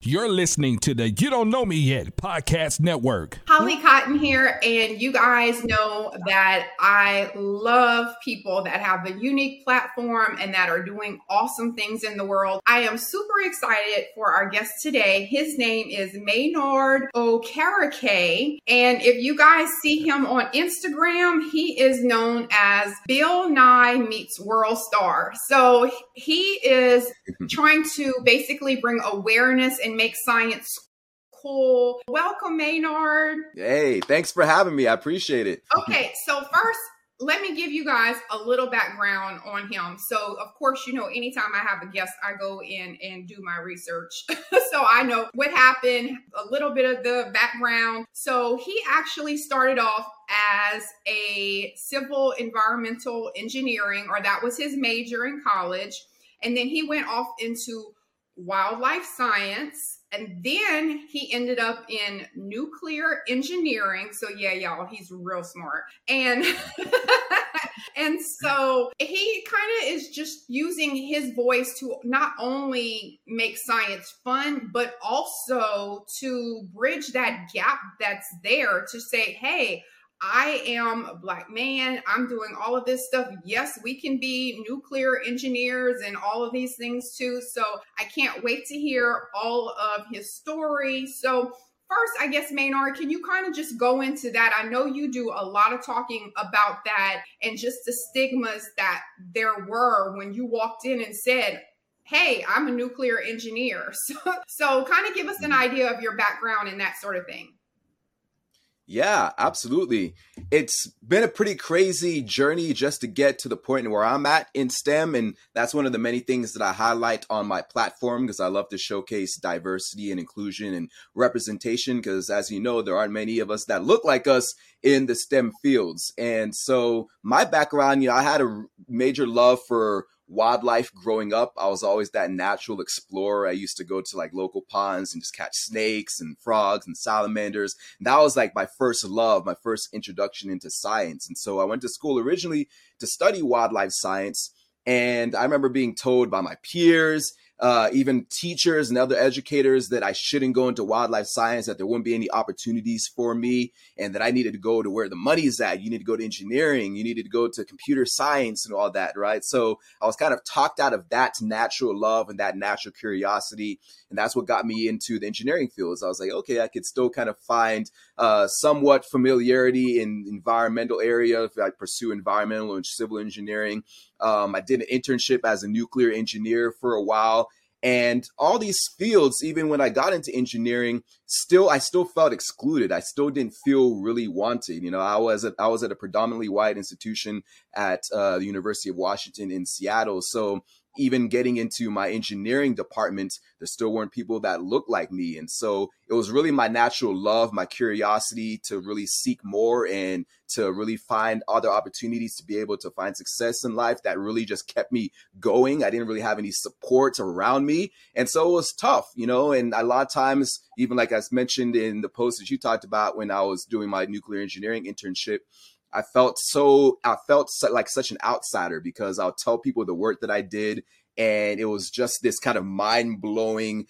You're listening to the You Don't Know Me Yet podcast network. Holly Cotton here, and you guys know that I love people that have a unique platform and that are doing awesome things in the world. I am super excited for our guest today. His name is Maynard Okereke, and if you guys see him on Instagram, he is known as Bill Nye meets World Star. So he is trying to basically bring awareness and make science cool. Welcome, Maynard. Hey, thanks for having me. I appreciate it. Okay, so first, let me give you guys a little background on him. So, of course, you know, anytime I have a guest, I go in and do my research. so I know what happened, a little bit of the background. So, he actually started off as a civil environmental engineering, or that was his major in college. And then he went off into wildlife science. And then he ended up in nuclear engineering. So yeah, y'all, he's real smart. And and so he kind of is just using his voice to not only make science fun, but also to bridge that gap that's there to say, hey, I am a black man. I'm doing all of this stuff. Yes, we can be nuclear engineers and all of these things too. So I can't wait to hear all of his story. So, first, I guess, Maynard, can you kind of just go into that? I know you do a lot of talking about that and just the stigmas that there were when you walked in and said, Hey, I'm a nuclear engineer. So, so kind of give us an mm-hmm. idea of your background and that sort of thing. Yeah, absolutely. It's been a pretty crazy journey just to get to the point where I'm at in STEM. And that's one of the many things that I highlight on my platform because I love to showcase diversity and inclusion and representation. Because as you know, there aren't many of us that look like us in the STEM fields. And so my background, you know, I had a major love for wildlife growing up. I was always that natural explorer. I used to go to like local ponds and just catch snakes and frogs and salamanders. And that was like my first love, my first introduction into science. And so I went to school originally to study wildlife science. And I remember being told by my peers uh, even teachers and other educators that I shouldn't go into wildlife science, that there wouldn't be any opportunities for me, and that I needed to go to where the money is at. You need to go to engineering, you needed to go to computer science and all that, right? So I was kind of talked out of that natural love and that natural curiosity. And that's what got me into the engineering fields. I was like, okay, I could still kind of find uh, somewhat familiarity in environmental area if I pursue environmental and civil engineering. Um, I did an internship as a nuclear engineer for a while. And all these fields, even when I got into engineering, still I still felt excluded. I still didn't feel really wanted. You know, I was at, I was at a predominantly white institution at uh, the University of Washington in Seattle, so even getting into my engineering department, there still weren't people that looked like me. And so it was really my natural love, my curiosity to really seek more and to really find other opportunities to be able to find success in life that really just kept me going. I didn't really have any support around me. And so it was tough, you know, and a lot of times, even like I mentioned in the post that you talked about when I was doing my nuclear engineering internship, I felt so I felt so, like such an outsider because I'll tell people the work that I did and it was just this kind of mind blowing,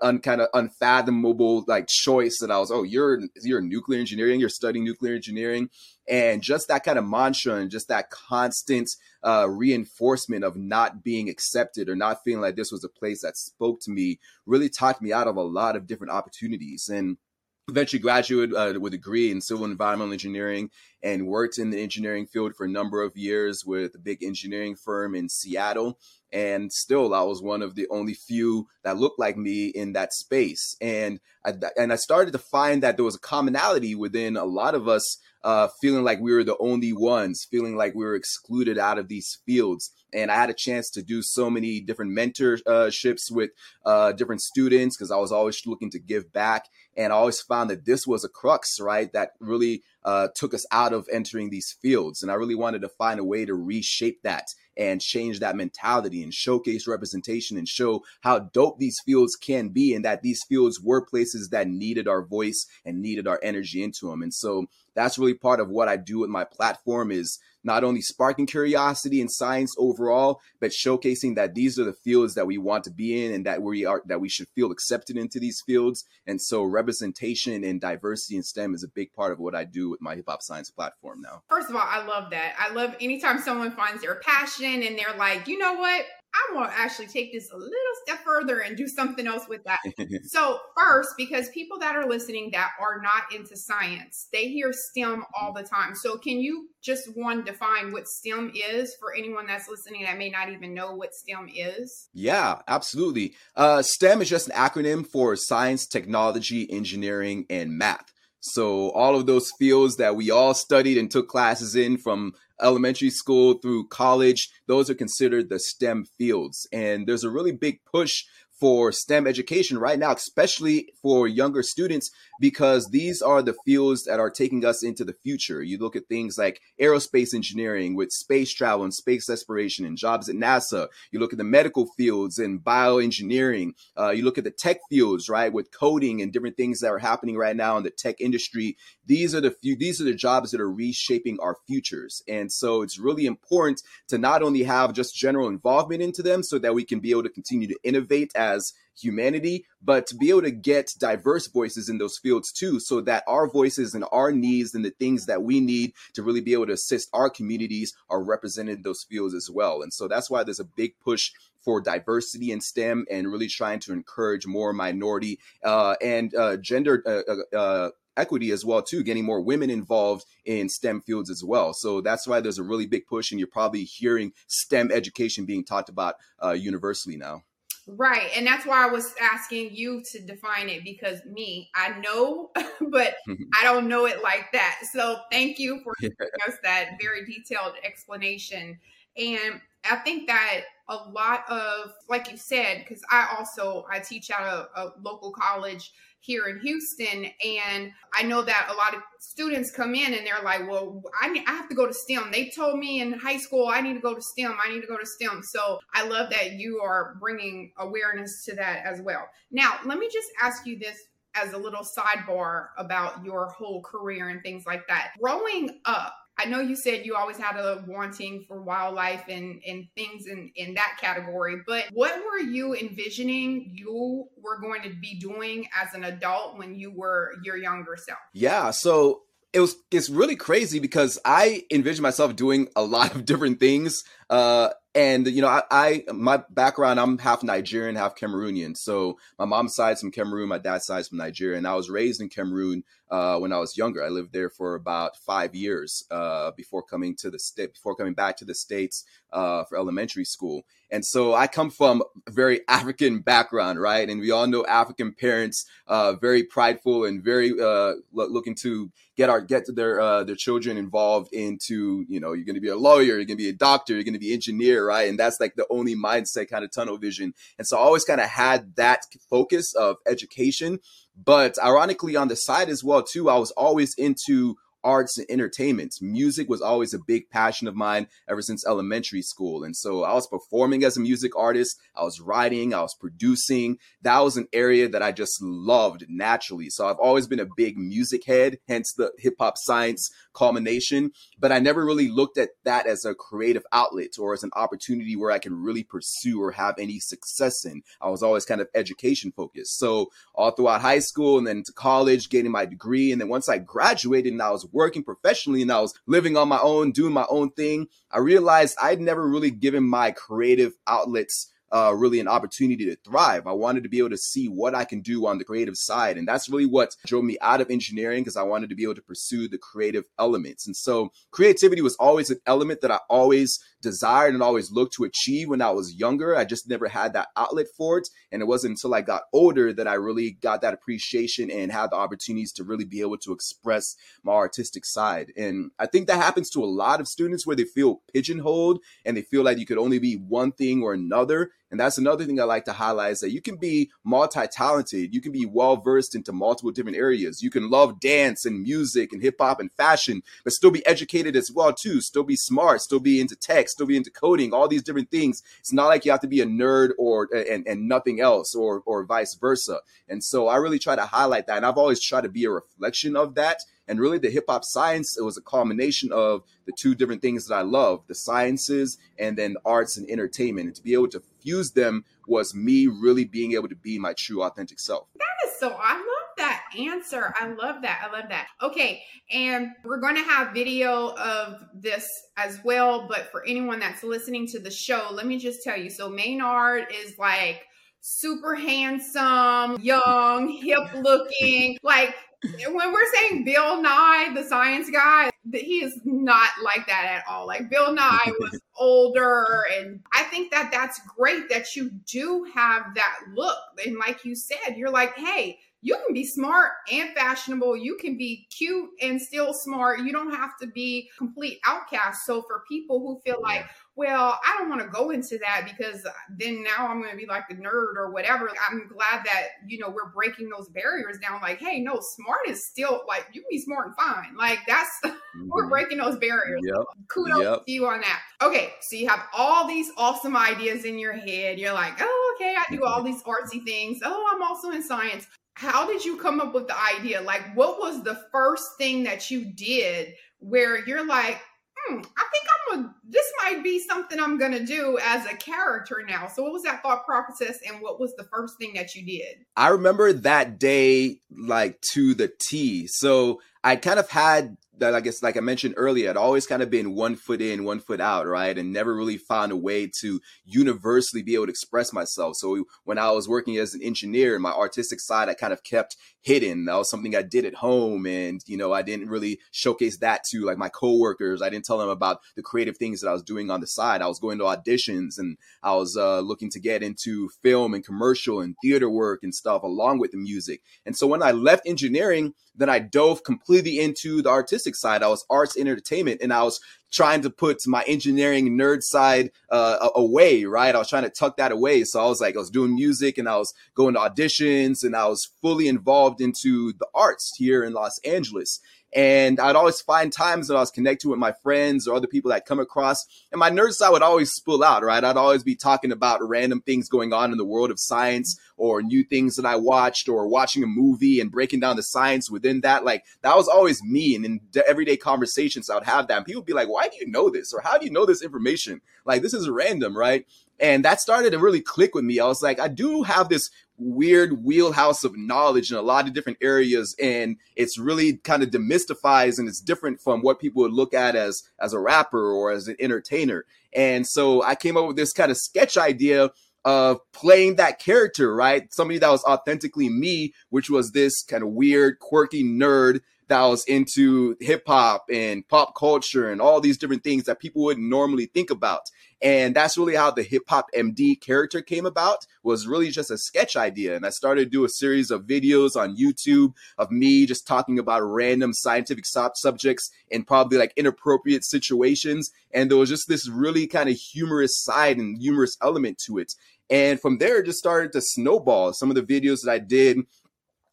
un, kind of unfathomable like choice that I was. Oh, you're you're nuclear engineering. You're studying nuclear engineering, and just that kind of mantra and just that constant uh, reinforcement of not being accepted or not feeling like this was a place that spoke to me really talked me out of a lot of different opportunities and eventually graduated uh, with a degree in civil environmental engineering and worked in the engineering field for a number of years with a big engineering firm in Seattle. And still, I was one of the only few that looked like me in that space. And I, and I started to find that there was a commonality within a lot of us uh, feeling like we were the only ones, feeling like we were excluded out of these fields. And I had a chance to do so many different mentorships with uh, different students because I was always looking to give back. And I always found that this was a crux, right? That really uh, took us out of entering these fields. And I really wanted to find a way to reshape that and change that mentality and showcase representation and show how dope these fields can be and that these fields were places that needed our voice and needed our energy into them. And so that's really part of what I do with my platform is not only sparking curiosity in science overall, but showcasing that these are the fields that we want to be in and that we are that we should feel accepted into these fields. And so representation and diversity in STEM is a big part of what I do with my hip hop science platform now. First of all, I love that. I love anytime someone finds their passion and they're like, you know what? I want to actually take this a little step further and do something else with that. so, first, because people that are listening that are not into science, they hear STEM all the time. So, can you just one define what STEM is for anyone that's listening that may not even know what STEM is? Yeah, absolutely. Uh, STEM is just an acronym for science, technology, engineering, and math. So all of those fields that we all studied and took classes in from elementary school through college, those are considered the STEM fields. And there's a really big push for STEM education right now, especially for younger students, because these are the fields that are taking us into the future. You look at things like aerospace engineering with space travel and space exploration and jobs at NASA. You look at the medical fields and bioengineering. Uh, you look at the tech fields, right, with coding and different things that are happening right now in the tech industry. These are the few, these are the jobs that are reshaping our futures. And so it's really important to not only have just general involvement into them so that we can be able to continue to innovate as as humanity, but to be able to get diverse voices in those fields too, so that our voices and our needs and the things that we need to really be able to assist our communities are represented in those fields as well. And so that's why there's a big push for diversity in STEM and really trying to encourage more minority uh, and uh, gender. Uh, uh, uh equity as well too getting more women involved in stem fields as well so that's why there's a really big push and you're probably hearing stem education being talked about uh, universally now Right. And that's why I was asking you to define it because me, I know, but mm-hmm. I don't know it like that. So thank you for giving us that very detailed explanation. And I think that a lot of, like you said, because I also I teach at a, a local college here in Houston. And I know that a lot of students come in and they're like, well, I, I have to go to STEM. They told me in high school I need to go to STEM. I need to go to STEM. So I love that you are bringing awareness to that as well. Now, let me just ask you this as a little sidebar about your whole career and things like that. Growing up, I know you said you always had a wanting for wildlife and, and things in, in that category, but what were you envisioning you were going to be doing as an adult when you were your younger self? Yeah. So it was it's really crazy because I envisioned myself doing a lot of different things. Uh, and you know, I, I, my background, I'm half Nigerian, half Cameroonian. So my mom's side's from Cameroon, my dad's side's from Nigeria, and I was raised in Cameroon uh, when I was younger. I lived there for about five years uh, before coming to the state, before coming back to the states uh, for elementary school. And so I come from a very African background, right? And we all know African parents, uh, very prideful and very uh, looking to get our get their uh, their children involved into, you know, you're going to be a lawyer, you're going to be a doctor, you're going to be engineer, right? And that's like the only mindset kind of tunnel vision. And so I always kind of had that focus of education. But ironically, on the side as well, too, I was always into arts and entertainment. Music was always a big passion of mine ever since elementary school. And so I was performing as a music artist, I was writing, I was producing. That was an area that I just loved naturally. So I've always been a big music head, hence the hip hop science culmination. But I never really looked at that as a creative outlet or as an opportunity where I can really pursue or have any success in. I was always kind of education focused. So all throughout high school and then to college, getting my degree. And then once I graduated and I was working professionally and I was living on my own, doing my own thing, I realized I'd never really given my creative outlets uh, really an opportunity to thrive. I wanted to be able to see what I can do on the creative side. And that's really what drove me out of engineering because I wanted to be able to pursue the creative elements. And so creativity was always an element that I always desired and always looked to achieve when I was younger. I just never had that outlet for it. And it wasn't until I got older that I really got that appreciation and had the opportunities to really be able to express my artistic side. And I think that happens to a lot of students where they feel pigeonholed and they feel like you could only be one thing or another. And that's another thing I like to highlight is that you can be multi-talented. You can be well-versed into multiple different areas. You can love dance and music and hip hop and fashion, but still be educated as well too. Still be smart, still be into tech, still be into coding, all these different things. It's not like you have to be a nerd or and, and nothing else or or vice versa. And so I really try to highlight that. And I've always tried to be a reflection of that And really, the hip hop science, it was a culmination of the two different things that I love the sciences and then arts and entertainment. And to be able to fuse them was me really being able to be my true, authentic self. That is so, I love that answer. I love that. I love that. Okay. And we're going to have video of this as well. But for anyone that's listening to the show, let me just tell you. So Maynard is like, super handsome, young, hip looking. like when we're saying Bill Nye, the science guy, he is not like that at all. Like Bill Nye was older, and I think that that's great that you do have that look. And like you said, you're like, hey, you can be smart and fashionable. You can be cute and still smart. You don't have to be complete outcast. So for people who feel like, well, I don't want to go into that because then now I'm going to be like a nerd or whatever. I'm glad that, you know, we're breaking those barriers down. Like, hey, no, smart is still like, you can be smart and fine. Like, that's, mm-hmm. we're breaking those barriers. Yep. Kudos yep. to you on that. Okay. So you have all these awesome ideas in your head. You're like, oh, okay, I do all these artsy things. Oh, I'm also in science. How did you come up with the idea? Like, what was the first thing that you did where you're like, hmm, I think I'm a, this might be something I'm going to do as a character now. So, what was that thought process and what was the first thing that you did? I remember that day like to the T. So, I kind of had that I guess, like I mentioned earlier, I'd always kind of been one foot in, one foot out, right? And never really found a way to universally be able to express myself. So when I was working as an engineer, my artistic side, I kind of kept hidden. That was something I did at home. And, you know, I didn't really showcase that to like my coworkers. I didn't tell them about the creative things that I was doing on the side. I was going to auditions and I was uh, looking to get into film and commercial and theater work and stuff along with the music. And so when I left engineering, then I dove completely into the artistic side. I was arts entertainment and I was trying to put my engineering nerd side uh, away, right? I was trying to tuck that away. So I was like, I was doing music and I was going to auditions and I was fully involved into the arts here in Los Angeles. And I'd always find times that I was connected with my friends or other people that I'd come across. And my nerd side would always spill out, right? I'd always be talking about random things going on in the world of science or new things that I watched or watching a movie and breaking down the science within that. Like that was always me. And in everyday conversations, I would have that. And people would be like, why do you know this? Or how do you know this information? Like this is random, right? And that started to really click with me. I was like, I do have this weird wheelhouse of knowledge in a lot of different areas and it's really kind of demystifies and it's different from what people would look at as as a rapper or as an entertainer. And so i came up with this kind of sketch idea of playing that character right? Somebody that was authentically me which was this kind of weird quirky nerd that was into hip hop and pop culture and all these different things that people wouldn't normally think about. And that's really how the hip hop MD character came about was really just a sketch idea. And I started to do a series of videos on YouTube of me just talking about random scientific sub- subjects in probably like inappropriate situations. And there was just this really kind of humorous side and humorous element to it. And from there, it just started to snowball. Some of the videos that I did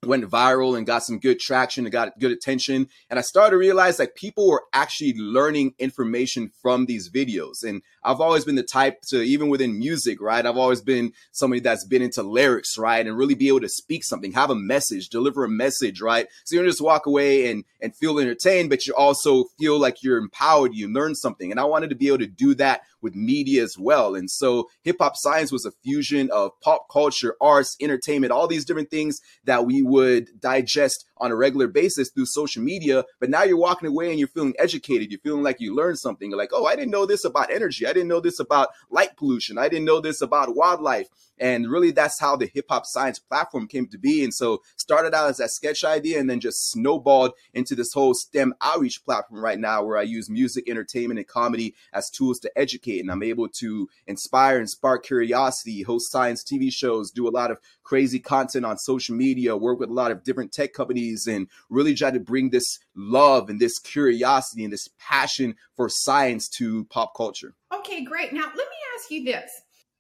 went viral and got some good traction and got good attention. And I started to realize like people were actually learning information from these videos. And I've always been the type to, even within music, right? I've always been somebody that's been into lyrics, right? And really be able to speak something, have a message, deliver a message, right? So you don't just walk away and, and feel entertained, but you also feel like you're empowered, you learn something. And I wanted to be able to do that with media as well. And so hip hop science was a fusion of pop culture, arts, entertainment, all these different things that we would digest on a regular basis through social media. But now you're walking away and you're feeling educated. You're feeling like you learned something. You're like, oh, I didn't know this about energy. I didn't know this about light pollution. I didn't know this about wildlife. And really, that's how the hip hop science platform came to be. And so, started out as that sketch idea and then just snowballed into this whole STEM outreach platform right now, where I use music, entertainment, and comedy as tools to educate. And I'm able to inspire and spark curiosity, host science TV shows, do a lot of crazy content on social media, work with a lot of different tech companies, and really try to bring this love and this curiosity and this passion for science to pop culture. Okay, great. Now, let me ask you this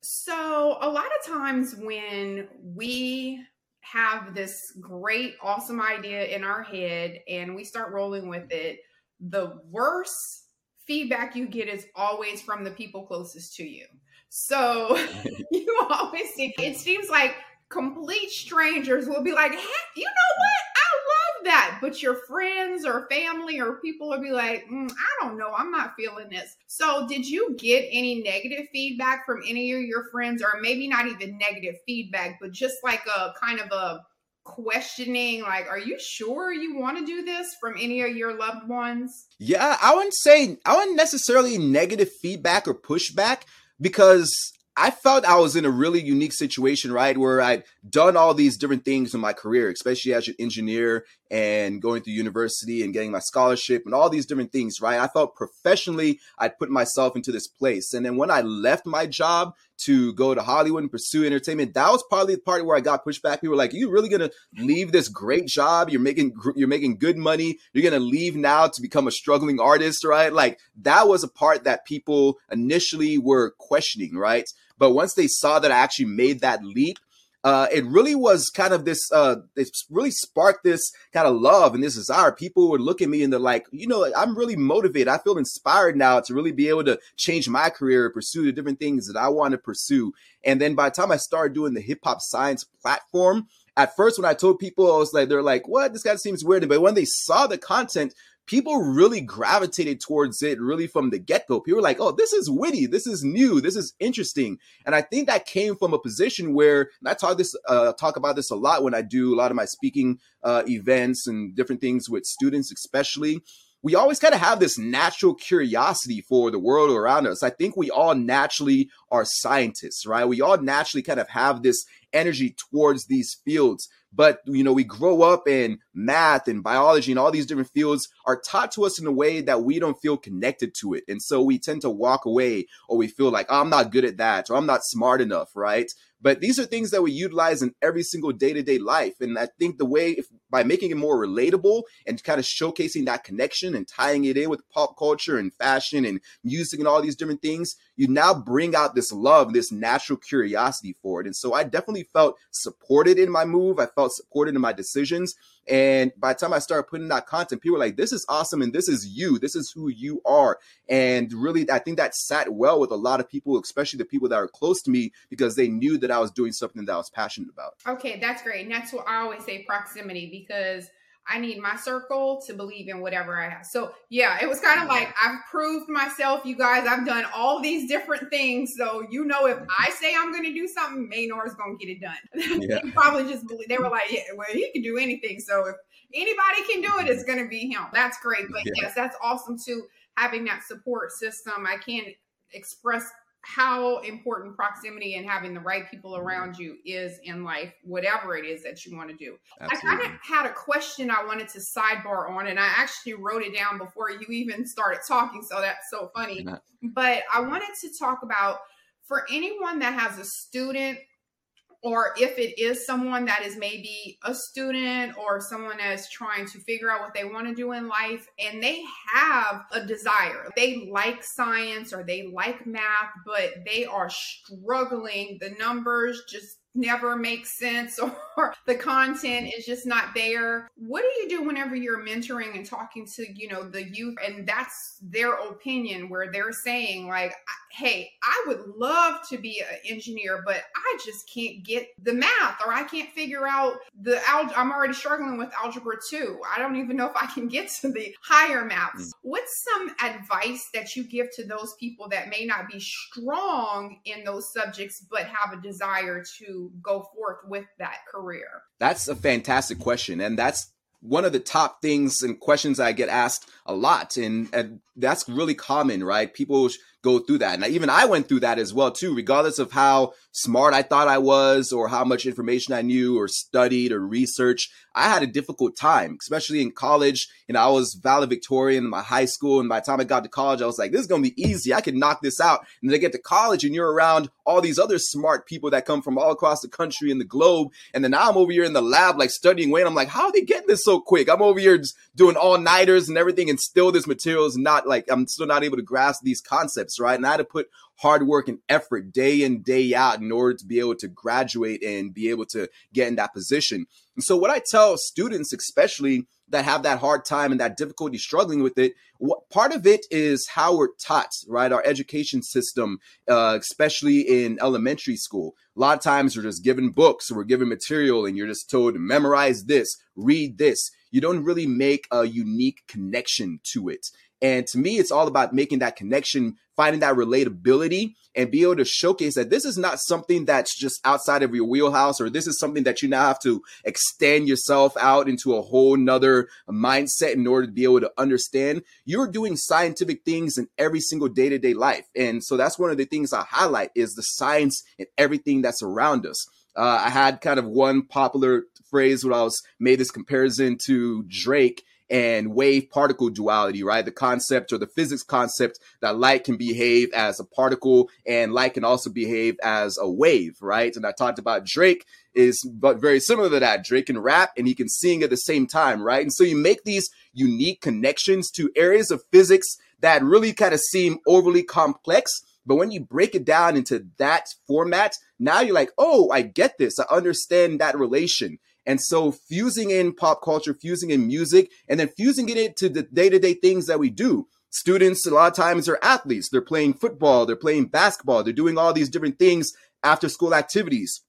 so, a lot of times when we have this great, awesome idea in our head and we start rolling with it, the worst feedback you get is always from the people closest to you. So, you always see it seems like complete strangers will be like, hey, you know what? I that, but your friends or family or people would be like, mm, I don't know, I'm not feeling this. So, did you get any negative feedback from any of your friends, or maybe not even negative feedback, but just like a kind of a questioning like are you sure you want to do this from any of your loved ones yeah i wouldn't say i wouldn't necessarily negative feedback or pushback because I felt I was in a really unique situation, right? Where I'd done all these different things in my career, especially as an engineer and going through university and getting my scholarship and all these different things, right? I felt professionally I'd put myself into this place. And then when I left my job to go to Hollywood and pursue entertainment, that was probably the part where I got pushed back. People were like, "You really gonna leave this great job? You're making you're making good money. You're gonna leave now to become a struggling artist, right?" Like that was a part that people initially were questioning, right? But once they saw that I actually made that leap, uh, it really was kind of this, uh, it really sparked this kind of love and this desire. People would look at me and they're like, you know, I'm really motivated. I feel inspired now to really be able to change my career, and pursue the different things that I want to pursue. And then by the time I started doing the hip hop science platform, at first when I told people, I was like, they're like, what? This guy seems weird. But when they saw the content, people really gravitated towards it really from the get go. People were like, oh, this is witty. This is new. This is interesting. And I think that came from a position where I talk this, uh, talk about this a lot when I do a lot of my speaking uh, events and different things with students, especially we always kind of have this natural curiosity for the world around us. I think we all naturally are scientists, right? We all naturally kind of have this energy towards these fields. But, you know, we grow up in math and biology and all these different fields are taught to us in a way that we don't feel connected to it. And so we tend to walk away or we feel like, oh, I'm not good at that or I'm not smart enough, right? But these are things that we utilize in every single day to day life. And I think the way, if, by making it more relatable and kind of showcasing that connection and tying it in with pop culture and fashion and music and all these different things, you now bring out this love, this natural curiosity for it. And so I definitely felt supported in my move. I felt supported in my decisions. And by the time I started putting out content, people were like, this is awesome. And this is you. This is who you are. And really, I think that sat well with a lot of people, especially the people that are close to me, because they knew that I was doing something that I was passionate about. Okay, that's great. And that's what I always say proximity because I need my circle to believe in whatever I have. So yeah, it was kind of like I've proved myself, you guys. I've done all these different things. So you know, if I say I'm going to do something, Maynard's going to get it done. Yeah. they probably just believe. They were like, yeah, well, he can do anything. So if anybody can do it, it's going to be him. That's great. But yeah. yes, that's awesome too. Having that support system, I can't express how important proximity and having the right people mm-hmm. around you is in life, whatever it is that you want to do. Absolutely. I kind of had a question I wanted to sidebar on, and I actually wrote it down before you even started talking. So that's so funny. But I wanted to talk about for anyone that has a student or if it is someone that is maybe a student or someone that's trying to figure out what they want to do in life and they have a desire. They like science or they like math, but they are struggling. The numbers just never makes sense or the content is just not there. What do you do whenever you're mentoring and talking to you know the youth and that's their opinion where they're saying like hey i would love to be an engineer but i just can't get the math or i can't figure out the algebra i'm already struggling with algebra 2 i don't even know if i can get to the higher maths. Mm. what's some advice that you give to those people that may not be strong in those subjects but have a desire to go forth with that career? That's a fantastic question. And that's one of the top things and questions I get asked a lot. And, and that's really common, right? People go through that. And even I went through that as well, too, regardless of how smart I thought I was or how much information I knew or studied or researched. I had a difficult time, especially in college. You know, I was valedictorian in my high school. And by the time I got to college, I was like, this is going to be easy. I can knock this out. And then I get to college and you're around all these other smart people that come from all across the country and the globe. And then now I'm over here in the lab, like studying weight. I'm like, how are they getting this so quick? I'm over here doing all nighters and everything. And still this material is not like, I'm still not able to grasp these concepts. Right? And I had to put hard work and effort day in, day out in order to be able to graduate and be able to get in that position. And so, what I tell students, especially that have that hard time and that difficulty struggling with it, what part of it is how we're taught, right? Our education system, uh, especially in elementary school. A lot of times we're just given books, we're given material, and you're just told to memorize this, read this. You don't really make a unique connection to it. And to me, it's all about making that connection, finding that relatability, and be able to showcase that this is not something that's just outside of your wheelhouse, or this is something that you now have to extend yourself out into a whole nother mindset in order to be able to understand. You're doing scientific things in every single day to day life. And so that's one of the things I highlight is the science and everything that's around us. Uh, I had kind of one popular phrase when I was made this comparison to Drake and wave particle duality, right? The concept or the physics concept that light can behave as a particle and light can also behave as a wave, right? And I talked about Drake is but very similar to that. Drake can rap and he can sing at the same time, right? And so you make these unique connections to areas of physics that really kind of seem overly complex. But when you break it down into that format, now you're like, oh, I get this. I understand that relation. And so fusing in pop culture, fusing in music, and then fusing it into the day-to-day things that we do. Students, a lot of times are athletes. They're playing football, they're playing basketball, they're doing all these different things after school activities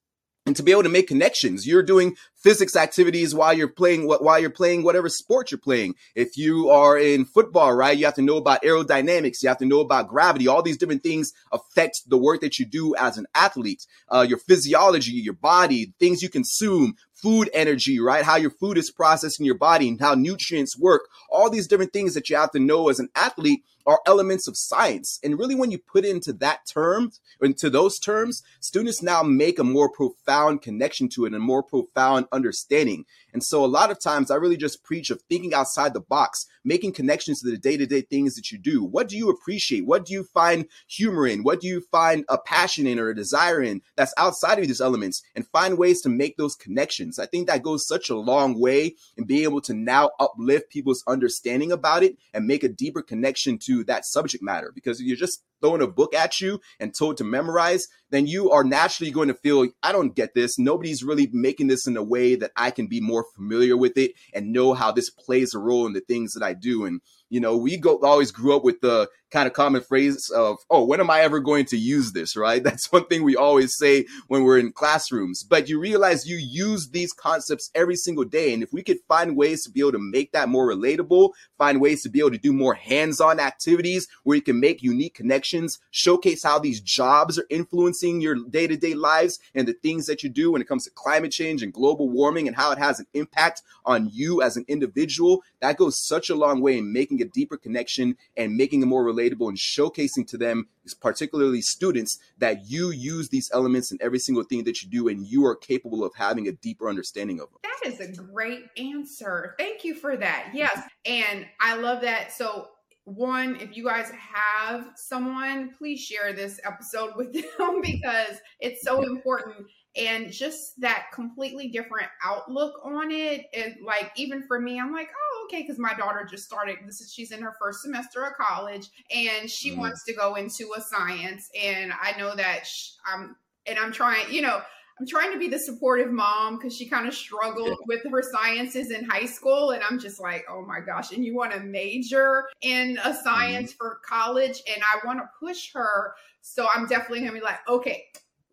and to be able to make connections you're doing physics activities while you're playing while you're playing whatever sport you're playing if you are in football right you have to know about aerodynamics you have to know about gravity all these different things affect the work that you do as an athlete uh, your physiology your body things you consume food energy right how your food is processed in your body and how nutrients work all these different things that you have to know as an athlete are elements of science. And really, when you put into that term, into those terms, students now make a more profound connection to it and a more profound understanding. And so a lot of times I really just preach of thinking outside the box, making connections to the day-to-day things that you do. What do you appreciate? What do you find humor in? What do you find a passion in or a desire in that's outside of these elements and find ways to make those connections. I think that goes such a long way in being able to now uplift people's understanding about it and make a deeper connection to that subject matter because you're just throwing a book at you and told to memorize, then you are naturally going to feel, I don't get this. Nobody's really making this in a way that I can be more familiar with it and know how this plays a role in the things that I do. And you know, we go always grew up with the kind of common phrase of, oh, when am I ever going to use this? Right. That's one thing we always say when we're in classrooms. But you realize you use these concepts every single day. And if we could find ways to be able to make that more relatable, find ways to be able to do more hands-on activities where you can make unique connections, showcase how these jobs are influencing your day-to-day lives and the things that you do when it comes to climate change and global warming and how it has an impact on you as an individual, that goes such a long way in making a deeper connection and making it more relatable and showcasing to them, particularly students, that you use these elements in every single thing that you do and you are capable of having a deeper understanding of them. That is a great answer. Thank you for that. Yes. And I love that. So one, if you guys have someone, please share this episode with them because it's so important. And just that completely different outlook on it. And like, even for me, I'm like, oh, okay, because my daughter just started. This is she's in her first semester of college, and she mm. wants to go into a science. And I know that she, I'm, and I'm trying, you know, I'm trying to be the supportive mom because she kind of struggled with her sciences in high school. And I'm just like, oh my gosh. And you want to major in a science mm-hmm. for college. And I want to push her. So I'm definitely to be like, okay,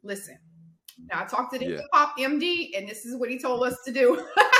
listen. Now I talked to the yeah. pop MD, and this is what he told us to do.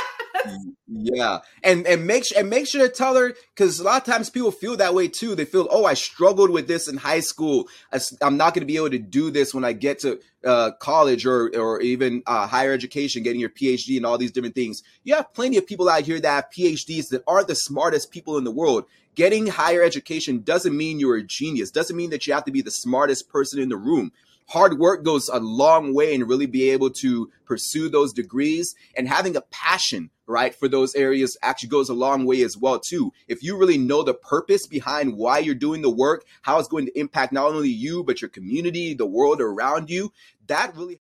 yeah, and and make sure and make sure to tell her because a lot of times people feel that way too. They feel, oh, I struggled with this in high school. I, am not going to be able to do this when I get to uh, college or or even uh, higher education, getting your PhD and all these different things. You have plenty of people out here that have PhDs that aren't the smartest people in the world. Getting higher education doesn't mean you're a genius. Doesn't mean that you have to be the smartest person in the room hard work goes a long way in really be able to pursue those degrees. And having a passion right for those areas actually goes a long way as well too. If you really know the purpose behind why you're doing the work how it's going to impact not only you but your community the world around you that really